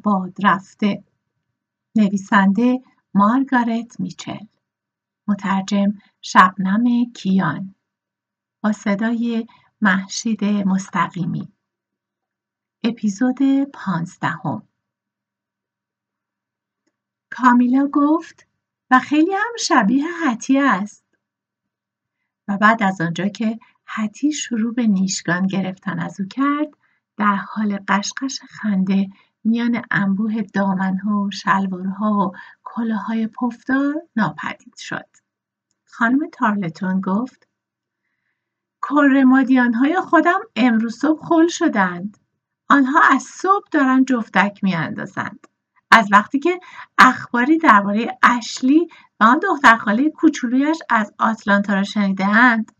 برباد رفته. نویسنده مارگارت میچل. مترجم شبنم کیان. با صدای محشید مستقیمی. اپیزود پانزدهم. کامیلا گفت و خیلی هم شبیه حتی است. و بعد از آنجا که حتی شروع به نیشگان گرفتن از او کرد در حال قشقش خنده میان انبوه دامنها و شلوارها و کلاهای پفدار ناپدید شد. خانم تارلتون گفت های خودم امروز صبح خل شدند. آنها از صبح دارن جفتک میاندازند. از وقتی که اخباری درباره اشلی و آن دختر خاله کوچولویش از آتلانتا را شنیدهاند.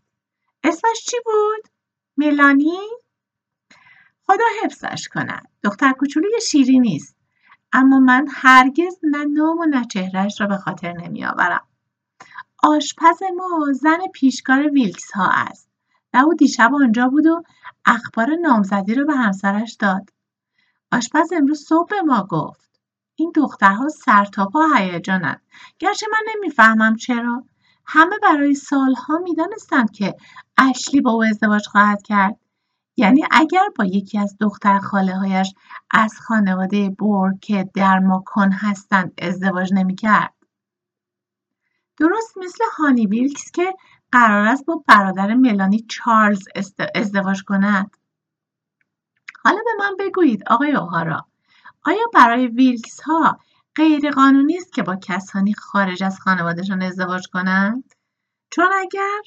اسمش چی بود؟ ملانی؟ خدا حفظش کند دختر کوچولوی شیری نیست. اما من هرگز نه نام و نه چهرش را به خاطر نمیآورم. آشپز ما زن پیشکار ویلکس ها است. و او دیشب آنجا بود و اخبار نامزدی را به همسرش داد. آشپز امروز صبح به ما گفت. این دخترها سرتاپا هیجانند گرچه من نمی‌فهمم چرا. همه برای سالها می‌دانستند که اشلی با او ازدواج خواهد کرد. یعنی اگر با یکی از دختر خاله هایش از خانواده بور که در ماکن هستند ازدواج نمی‌کرد. درست مثل هانی ویلکس که قرار است با برادر ملانی چارلز ازدواج کند. حالا به من بگویید آقای اوهارا آیا برای ویلکس ها غیر قانونی است که با کسانی خارج از خانوادهشان ازدواج کنند؟ چون اگر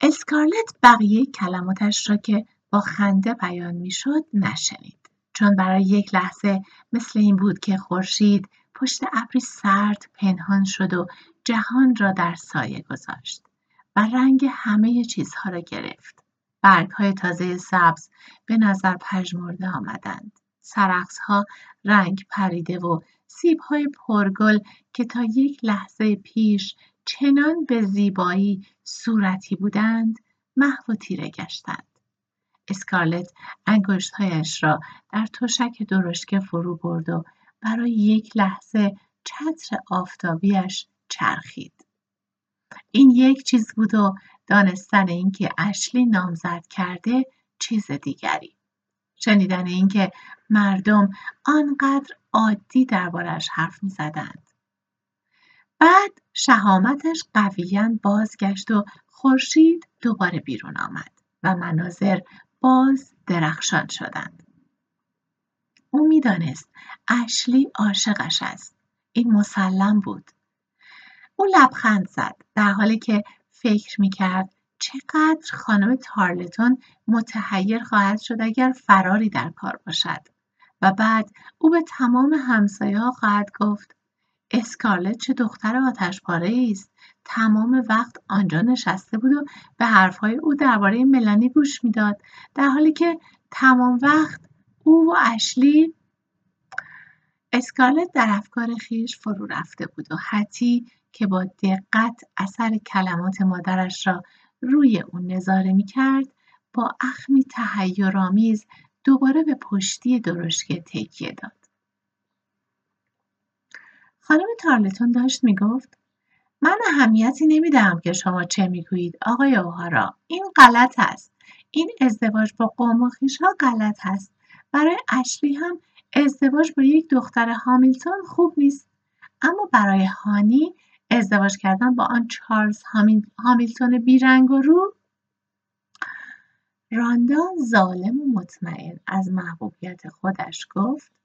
اسکارلت بقیه کلماتش را که با خنده بیان می‌شد نشنید. چون برای یک لحظه مثل این بود که خورشید پشت ابری سرد پنهان شد و جهان را در سایه گذاشت و رنگ همه چیزها را گرفت. برگ های تازه سبز به نظر پژمرده آمدند. سرخس ها رنگ پریده و سیب های پرگل که تا یک لحظه پیش چنان به زیبایی صورتی بودند محو و تیره گشتند. اسکارلت انگشتهایش را در تشک درشکه فرو برد و برای یک لحظه چتر آفتابیش چرخید. این یک چیز بود و دانستن اینکه اشلی نامزد کرده چیز دیگری. شنیدن اینکه مردم آنقدر عادی دربارش حرف می‌زدند. بعد شهامتش قویا بازگشت و خورشید دوباره بیرون آمد و مناظر باز درخشان شدند. او می‌دانست اشلی عاشقش است. این مسلم بود. او لبخند زد در حالی که فکر می‌کرد چقدر خانم تارلتون متحیر خواهد شد اگر فراری در کار باشد و بعد او به تمام همسایه ها خواهد گفت اسکارلت چه دختر آتشپاره است تمام وقت آنجا نشسته بود و به حرفهای او درباره ملانی گوش می‌داد در حالی که تمام وقت او و اشلی اسکارلت در افکار خیش فرو رفته بود و حتی که با دقت اثر کلمات مادرش را روی او نظاره می کرد با اخمی تحیرآمیز دوباره به پشتی درشکه تکیه داد. خانم تارلتون داشت می‌گفت من اهمیتی نمی‌دهم که شما چه می‌گویید آقای اوهارا. این غلط است. این ازدواج با قوم و ها غلط است. برای اشلی هم ازدواج با یک دختر هامیلتون خوب نیست. اما برای هانی ازدواج کردن با آن چارلز هامیلتون بیرنگ و رو راندا ظالم و مطمئن از محبوبیت خودش گفت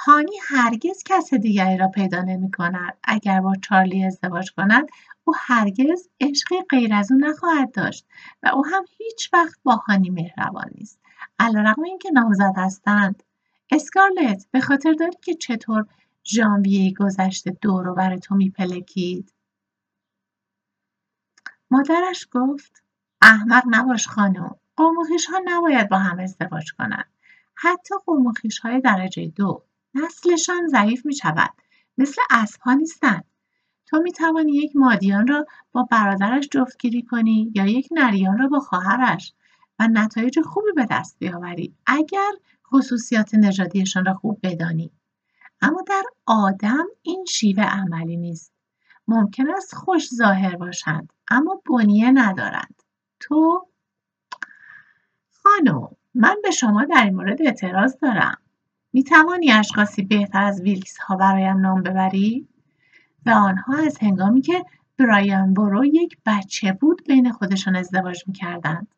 هانی هرگز کس دیگری را پیدا نمی کند. اگر با چارلی ازدواج کند او هرگز عشقی غیر از او نخواهد داشت و او هم هیچ وقت با هانی مهربان نیست. علیرغم اینکه نامزد هستند. اسکارلت به خاطر داری که چطور ژانویه گذشته دور بر تو میپلکید؟ مادرش گفت احمق نباش خانم قوم ها نباید با هم ازدواج کنند. حتی قوم های درجه دو. نسلشان ضعیف می شود مثل اسبها نیستند تو می توانی یک مادیان را با برادرش جفتگیری کنی یا یک نریان را با خواهرش و نتایج خوبی به دست بیاوری اگر خصوصیات نژادیشان را خوب بدانی. اما در آدم این شیوه عملی نیست. ممکن است خوش ظاهر باشند اما بنیه ندارند. تو؟ خانم من به شما در این مورد اعتراض دارم. می توانی اشخاصی بهتر از ویلکس ها برایم نام ببری؟ و آنها از هنگامی که برایان برو یک بچه بود بین خودشان ازدواج می کردند.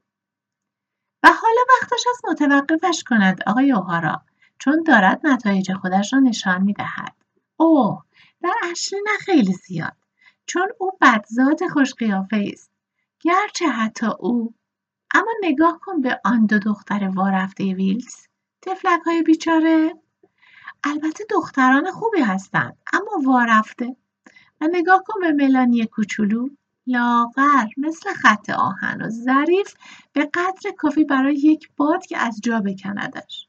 و حالا وقتش از متوقفش کند آقای اوهارا چون دارد نتایج خودش را نشان می دهد. اوه در اصل نه خیلی زیاد چون او بدذات خوش است گرچه حتی او اما نگاه کن به آن دو دختر وارفته ویلز تفلک های بیچاره. البته دختران خوبی هستند اما وارفته و نگاه کن به ملانی کوچولو. لاغر مثل خط آهن و ظریف به قدر کافی برای یک باد که از جا بکندش.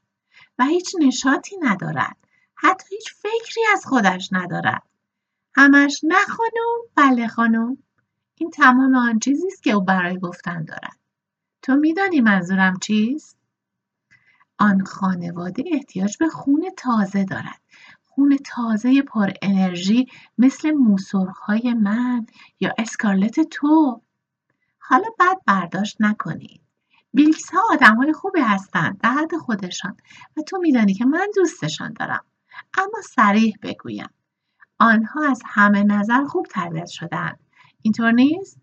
و هیچ نشاطی ندارد. حتی هیچ فکری از خودش ندارد. همش نه بله خانم. این تمام آن چیزی است که او برای گفتن دارد. تو میدانی منظورم چیست؟ آن خانواده احتیاج به خون تازه دارد. خون تازه پر انرژی مثل موسرخهای من یا اسکارلت تو. حالا بد برداشت نکنید. بیلکس ها آدم های خوبی هستند در حد خودشان. و تو میدانی که من دوستشان دارم. اما سریح بگویم. آنها از همه نظر خوب تربیت شدند اینطور نیست؟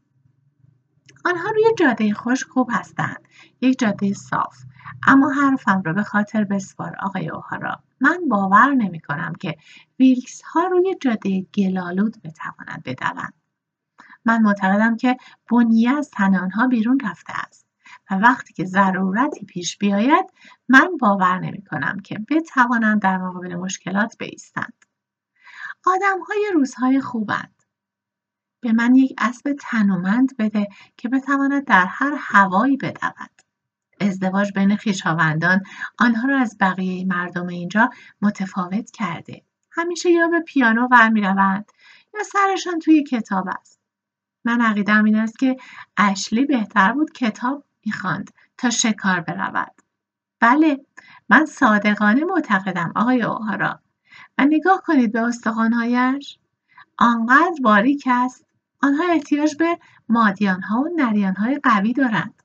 آنها روی جاده خوش خوب هستند. یک جاده صاف. اما حرفم را به خاطر بسپار آقای اوهارا. من باور نمی کنم که ویلکس ها روی جاده گلالود بتوانند بدوند. من معتقدم که بنیه از تن آنها بیرون رفته است. و وقتی که ضرورتی پیش بیاید من باور نمی کنم که بتوانند در مقابل مشکلات بایستند آدم های روزهای خوبند. به من یک اسب تنومند بده که بتواند در هر هوایی بدود. ازدواج بین خویشاوندان آنها را از بقیه مردم اینجا متفاوت کرده. همیشه یا به پیانو ور می‌روند یا سرشان توی کتاب است. من عقیدم این است که اشلی بهتر بود کتاب می‌خواند تا شکار برود. بله من صادقانه معتقدم آقای اوهارا. و نگاه کنید به استخوانهایش. آنقدر باریک است آنها احتیاج به مادیانها و نریانهای قوی دارند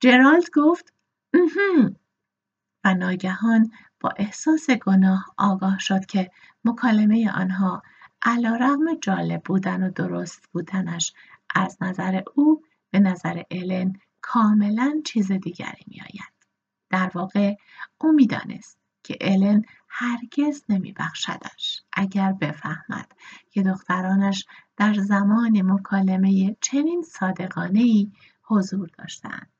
جرالد گفت و ناگهان با احساس گناه آگاه شد که مکالمه آنها علا رغم جالب بودن و درست بودنش از نظر او به نظر الن کاملا چیز دیگری می آید. در واقع او می‌دانست که الن هرگز نمیبخشدش. اگر بفهمد که دخترانش در زمان مکالمه چنین صادقانه ای حضور داشتند.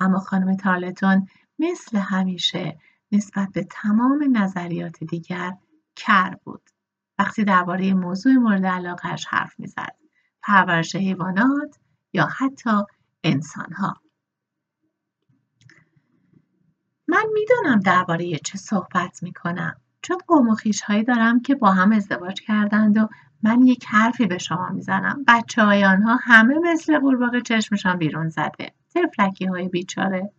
اما خانم تارلتون مثل همیشه نسبت به تمام نظریات دیگر کر بود. وقتی درباره موضوع مورد علاقهش حرف می‌زد. پرورش حیوانات یا حتی انسانها. من می‌دانم درباره چه صحبت می‌کنم چون قوم و هایی دارم که با هم ازدواج کردند و من یک حرفی به شما می‌زنم. بچه های آنها همه مثل قورباغه چشمشان بیرون زده تفلکی های بیچاره.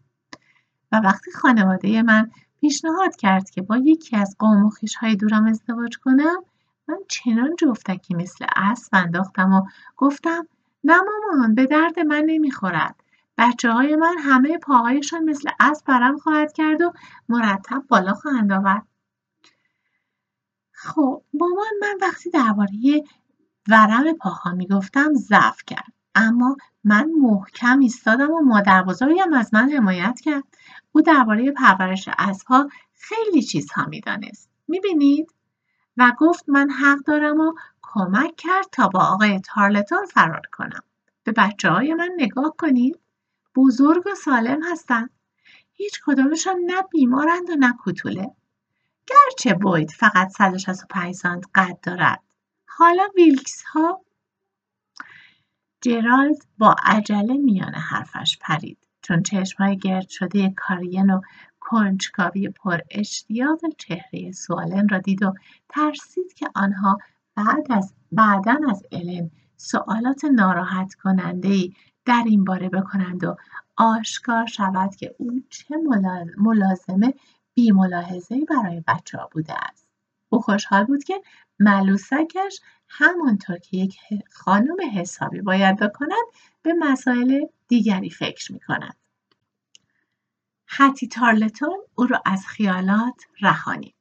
و وقتی خانواده من پیشنهاد کرد که با یکی از قوم و های دورم ازدواج کنم من چنان جفتکی مثل اسب انداختم و گفتم نه مامان به درد من نمی‌خورد. بچه های من همه پاهایشان مثل اسب برم خواهد کرد و مرتب بالا خواهند آورد. خب مامان من وقتی درباره ورم پاها می‌گفتم ضعف کرد. اما من محکم ایستادم و مادر بزرگم از من حمایت کرد. او درباره پرورش اسبها خیلی چیزها می‌دانست. می‌بینید؟ و گفت من حق دارم و کمک کرد تا با آقای تارلتون فرار کنم. به بچه های من نگاه کنید. بزرگ و سالم هستند هیچ کدامشان نه بیمارند و نه کوتوله گرچه بوید فقط 165 سانت قد دارد. حالا ویلکس ها جرالد با عجله میان حرفش پرید. چون چشمهای گرد شده کارین و کنجکاوی پر اشتیاق چهره سوالن را دید و ترسید که آنها بعد از بعدا از الن سوالات ناراحت کننده ای در این باره بکنند و آشکار شود که او چه ملازمه بیملاحظهای برای بچه ها بوده است. او خوشحال بود که ملوسکش همانطور که یک خانم حسابی باید بکند به مسائل دیگری فکر می کند. حتی تارلتون او را از خیالات رهانید.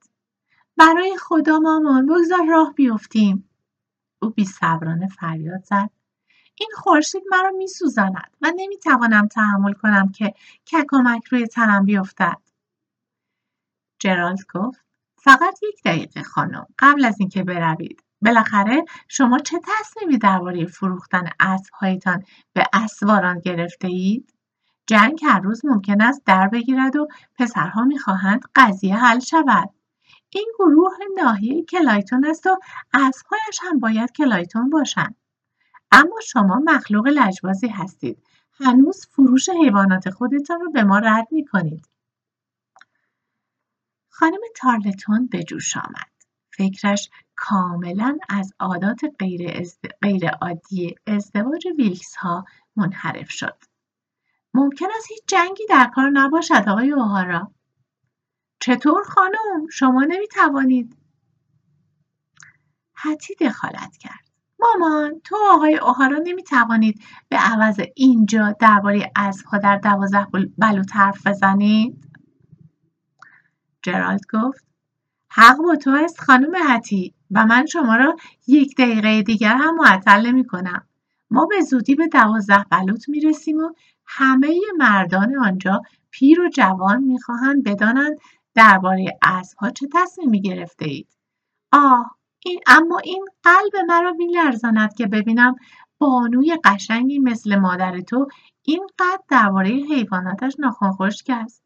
برای خدا مامان بگذار راه بیفتیم. او بی فریاد زد. این خورشید مرا میسوزاند و نمی‌توانم تحمل کنم که ککمک روی تنم بیفتد. جرالد گفت فقط یک دقیقه خانم قبل از اینکه بروید بالاخره شما چه تصمیمی درباره فروختن اسبهایتان به اسواران گرفته اید؟ جنگ هر روز ممکن است در بگیرد و پسرها می‌خواهند قضیه حل شود. این گروه ناحیه کلایتون است و اسبهایش هم باید کلایتون باشند. اما شما مخلوق لجبازی هستید. هنوز فروش حیوانات خودتان را به ما رد می کنید. خانم تارلتون به جوش آمد. فکرش کاملا از عادات غیر, غیر عادی ازدواج ویلکس ها منحرف شد. ممکن است هیچ جنگی در کار نباشد آقای اوهارا. چطور خانم شما نمی توانید؟ حتی دخالت کرد. مامان تو آقای اوهارا نمی توانید به عوض اینجا درباره اسبها در دوازده بلوط حرف بزنید؟ جرالد گفت حق با تو است خانم حتی و من شما را یک دقیقه دیگر هم معطل نمی کنم. ما به زودی به دوازده بلوط می رسیم و همه مردان آنجا پیر و جوان می خواهند بدانند درباره اسبها چه تصمیمی گرفته اید. آه این اما این قلب مرا میلرزاند که ببینم بانوی قشنگی مثل مادر تو اینقدر درباره حیواناتش ناخن خشک است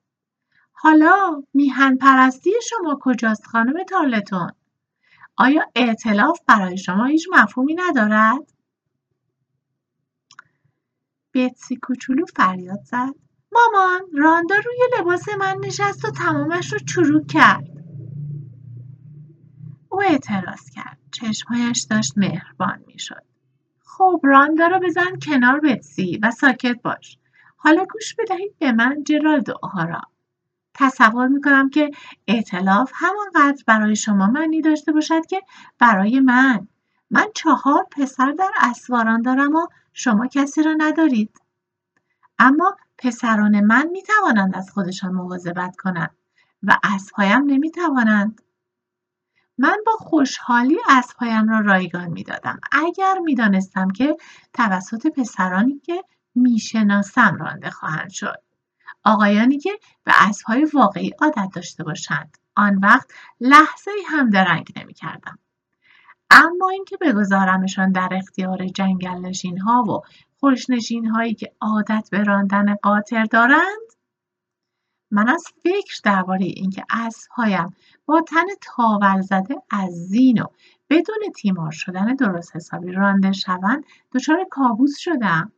حالا میهن پرستی شما کجاست خانم تارلتون آیا اعتلاف برای شما هیچ مفهومی ندارد؟ بتسی کوچولو فریاد زد. مامان راندا روی لباس من نشست و تمامش رو چروک کرد. او اعتراض کرد. چشمهایش داشت مهربان می‌شد. خب راندا رو بزن کنار بتسی و ساکت باش. حالا گوش بدهید به من جرالد آهارا تصور می‌کنم که اعتلاف همانقدر برای شما معنی داشته باشد که برای من. من چهار پسر در اسواران دارم و شما کسی را ندارید. اما پسران من می‌توانند از خودشان مواظبت کنند و اسبهایم نمی‌توانند. من با خوشحالی اسبهایم را رایگان می‌دادم. اگر می‌دانستم که توسط پسرانی که می‌شناسم رانده خواهند شد. آقایانی که به اسبهای واقعی عادت داشته باشند. آن وقت لحظه هم درنگ نمی کردم. اما اینکه بگذارمشان در اختیار جنگل نشین ها و خوشنشین هایی که عادت به راندن قاطر دارند من از فکر درباره اینکه اسبهایم با تن تاول زده از زین و بدون تیمار شدن درست حسابی رانده شوند دچار کابوس شدم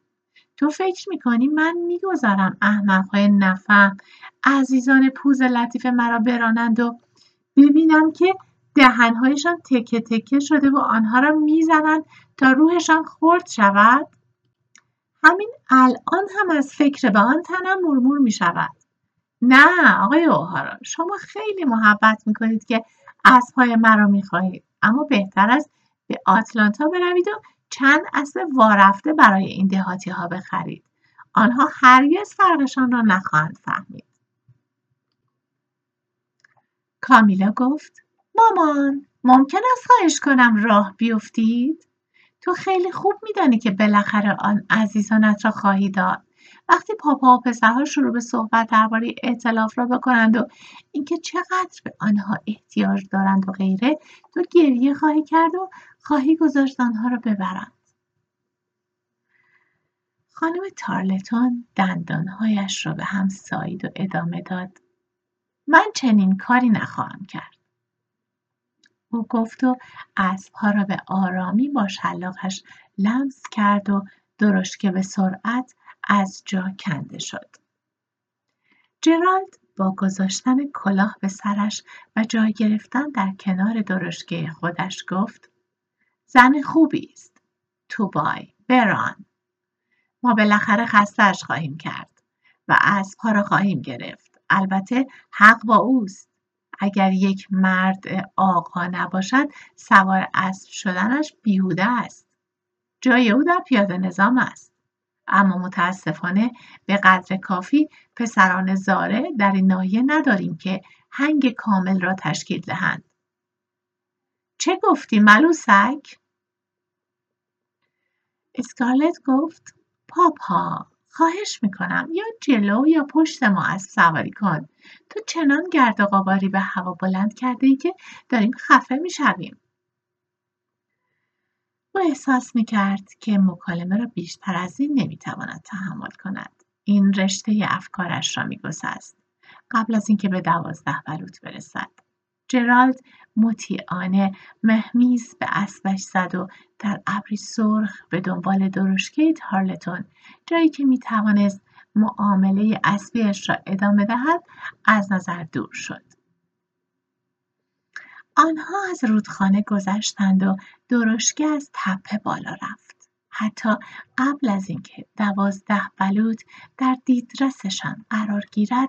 تو فکر می‌کنی من می‌گذارم احمقهای نفهم عزیزان پوز لطیف مرا برانند و ببینم که دهنهایشان تکه تکه شده و آنها را می‌زنند تا روحشان خرد شود همین الان هم از فکر به آن تنم مرمور می شود. نه آقای اوهارا شما خیلی محبت می کنید که اسبهای مرا می خواهید. اما بهتر است به آتلانتا بروید و چند اسب وارفته برای این دهاتی ها بخرید. آنها هرگز فرقشان را نخواهند فهمید. کامیلا گفت مامان ممکن است خواهش کنم راه بیفتید؟ تو خیلی خوب میدانی که بالاخره آن عزیزانت را خواهی داد وقتی پاپا و پسرها شروع به صحبت درباره اعتلاف را بکنند و اینکه چقدر به آنها احتیاج دارند و غیره تو گریه خواهی کرد و خواهی گذاشت آنها را ببرند. خانم تارلتون دندانهایش را به هم سایید و ادامه داد. من چنین کاری نخواهم کرد. او گفت و اسبها را به آرامی با شلاقش لمس کرد و که به سرعت از جا کنده شد. جرالد با گذاشتن کلاه به سرش و جای گرفتن در کنار درشکه خودش گفت زن خوبی است. تو بای بران. ما بالاخره خستش خواهیم کرد. و اسبها را خواهیم گرفت البته حق با اوست اگر یک مرد آقا نباشد سوار اسب شدنش بیهوده است جای او در پیاده نظام است اما متاسفانه به قدر کافی پسران زاره در این ناحیه نداریم که هنگ کامل را تشکیل دهند. چه گفتی ملوسک؟ اسکارلت گفت پاپا خواهش می‌کنم یا جلو یا پشت ما از سواری کن. تو چنان گرد و به هوا بلند کرده ای که داریم خفه می‌شویم. او احساس می‌کرد که مکالمه را بیشتر از این نمی‌تواند تحمل کند. این رشته افکارش را میگسست. قبل از اینکه به دوازده بلوط برسد. جرالد مطیعانه مهمیز به اسبش زد و در ابری سرخ به دنبال درشکه تارلتون جایی که می‌توانست معامله اسبیش را ادامه دهد از نظر دور شد. آنها از رودخانه گذشتند و درشکه از تپه بالا رفت حتی قبل از اینکه دوازده بلوط در دیدرسشان قرار گیرد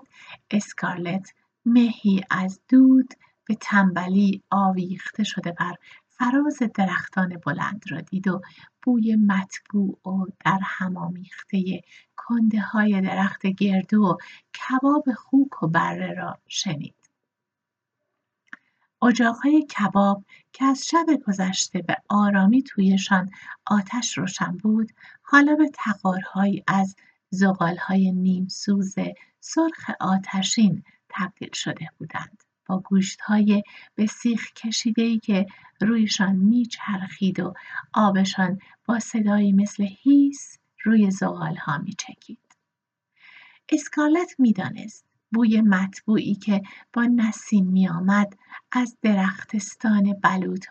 اسکارلت مهی از دود به تنبلی آویخته شده بر فراز درختان بلند را دید و بوی مطبوع و در هم آمیخته کنده های درخت گردو و کباب خوک و بره را شنید. اجاقهای کباب که از شب گذشته به آرامی تویشان آتش روشن بود حالا به تقارهایی از زغالهای نیم سوز سرخ آتشین تبدیل شده بودند. با های به سیخ ای که رویشان میچرخید و آبشان با صدایی مثل هیس روی ها میچکید. اسکارلت می‌دانست بوی مطبوعی که با نسیم میآمد از درختستان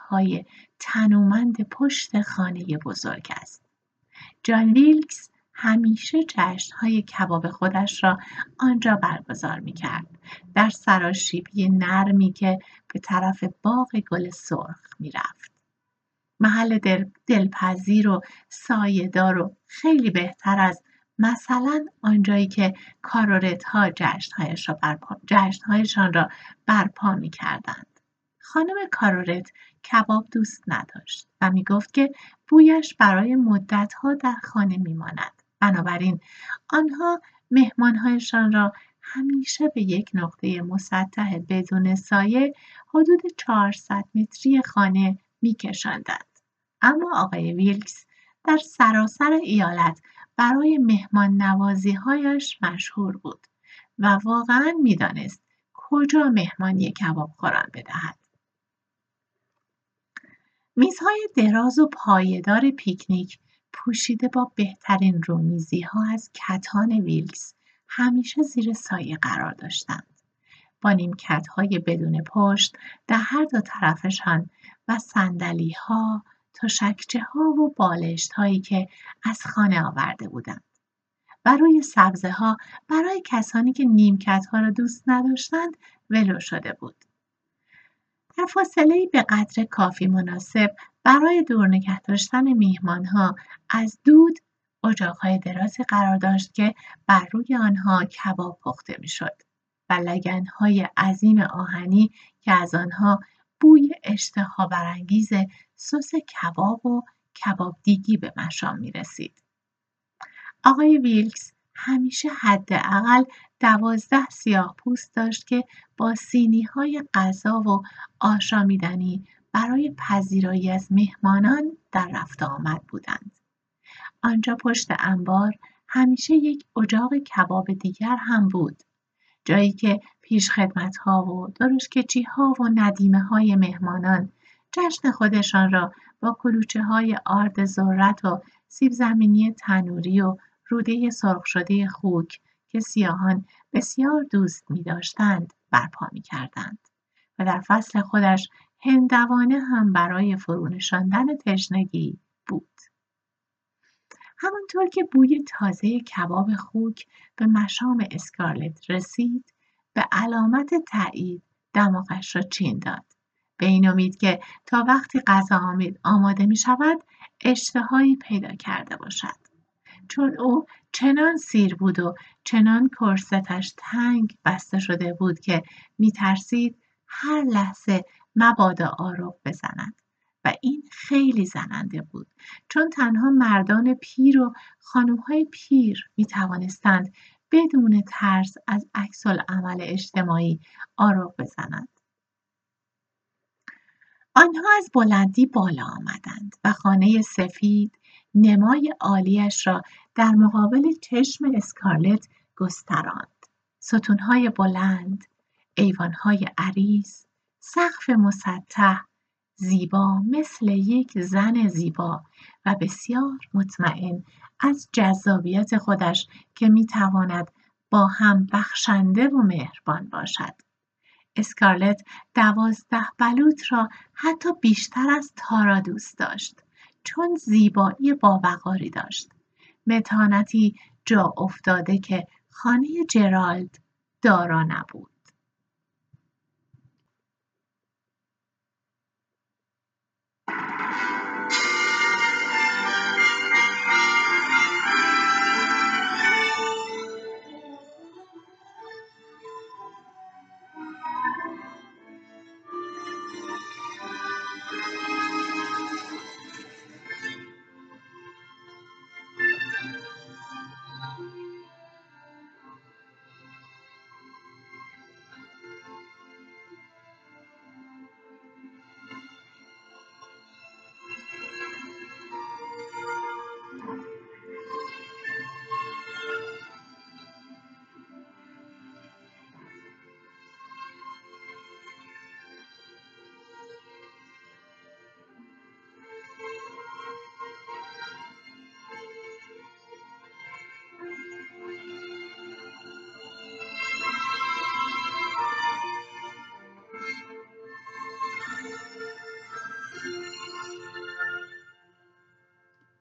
های تنومند پشت خانه بزرگ است. جان ویلکس همیشه جشنهای کباب خودش را آنجا برگزار می‌کرد در سراشیبی نرمی که به طرف باغ گل سرخ می‌رفت محل دل، دلپذیر و سایهدار و خیلی بهتر از مثلا آنجایی که کارورت ها جشنهایشان را برپا می کردند. خانم کارورت کباب دوست نداشت و می گفت که بویش برای مدتها در خانه می ماند. بنابراین آنها مهمانهایشان را همیشه به یک نقطه مسطح بدون سایه حدود 400 متری خانه میکشاندند اما آقای ویلکس در سراسر ایالت برای مهمان نوازیهایش مشهور بود و واقعا می‌دانست کجا مهمانی کباب خوران بدهد. میزهای دراز و پایدار پیکنیک پوشیده با بهترین ها از کتان ویلکس همیشه زیر سایه قرار داشتند. با های بدون پشت در هر دو طرفشان و ها تشکچه ها و بالشت هایی که از خانه آورده بودند. و روی سبزه ها برای کسانی که نیمکت ها را دوست نداشتند ولو شده بود. در فاصله به قدر کافی مناسب برای دور نگه داشتن ها از دود اجاقهای درازی قرار داشت که بر روی آنها کباب پخته می‌شد و لگنهای عظیم آهنی که از آنها بوی اشتها برانگیز سس کباب و کباب دیگی به مشام می رسید. آقای ویلکس همیشه حداقل دوازده سیاه پوست داشت که با سینی های غذا و آشامیدنی برای پذیرایی از مهمانان در رفت آمد بودند. آنجا پشت انبار همیشه یک اجاق کباب دیگر هم بود. جایی که پیش خدمت ها و درشکچی ها و ندیمه های مهمانان جشن خودشان را با کلوچه های آرد ذرت و سیب زمینی تنوری و روده سرخ شده خوک که سیاهان بسیار دوست می داشتند برپا می کردند و در فصل خودش هندوانه هم برای فرونشاندن تشنگی بود. همانطور که بوی تازه کباب خوک به مشام اسکارلت رسید به علامت تایید دماغش را چین داد به این امید که تا وقتی غذا آماده می شود اشتهایی پیدا کرده باشد. چون او چنان سیر بود و چنان کرستش تنگ بسته شده بود که میترسید هر لحظه مبادا آروب بزند. و این خیلی زننده بود. چون تنها مردان پیر و خانمهای پیر می توانستند بدون ترس از عکس عمل اجتماعی آروب بزنند. آنها از بلندی بالا آمدند و خانه سفید نمای عالیش را در مقابل چشم اسکارلت گستراند. ستونهای بلند، ایوانهای عریض، سقف مسطح، زیبا مثل یک زن زیبا و بسیار مطمئن از جذابیت خودش که می‌تواند با هم بخشنده و مهربان باشد. اسکارلت دوازده بلوط را حتی بیشتر از تارا دوست داشت چون زیبایی باوقاری داشت. متانتی جا افتاده که خانه جرالد دارا نبود.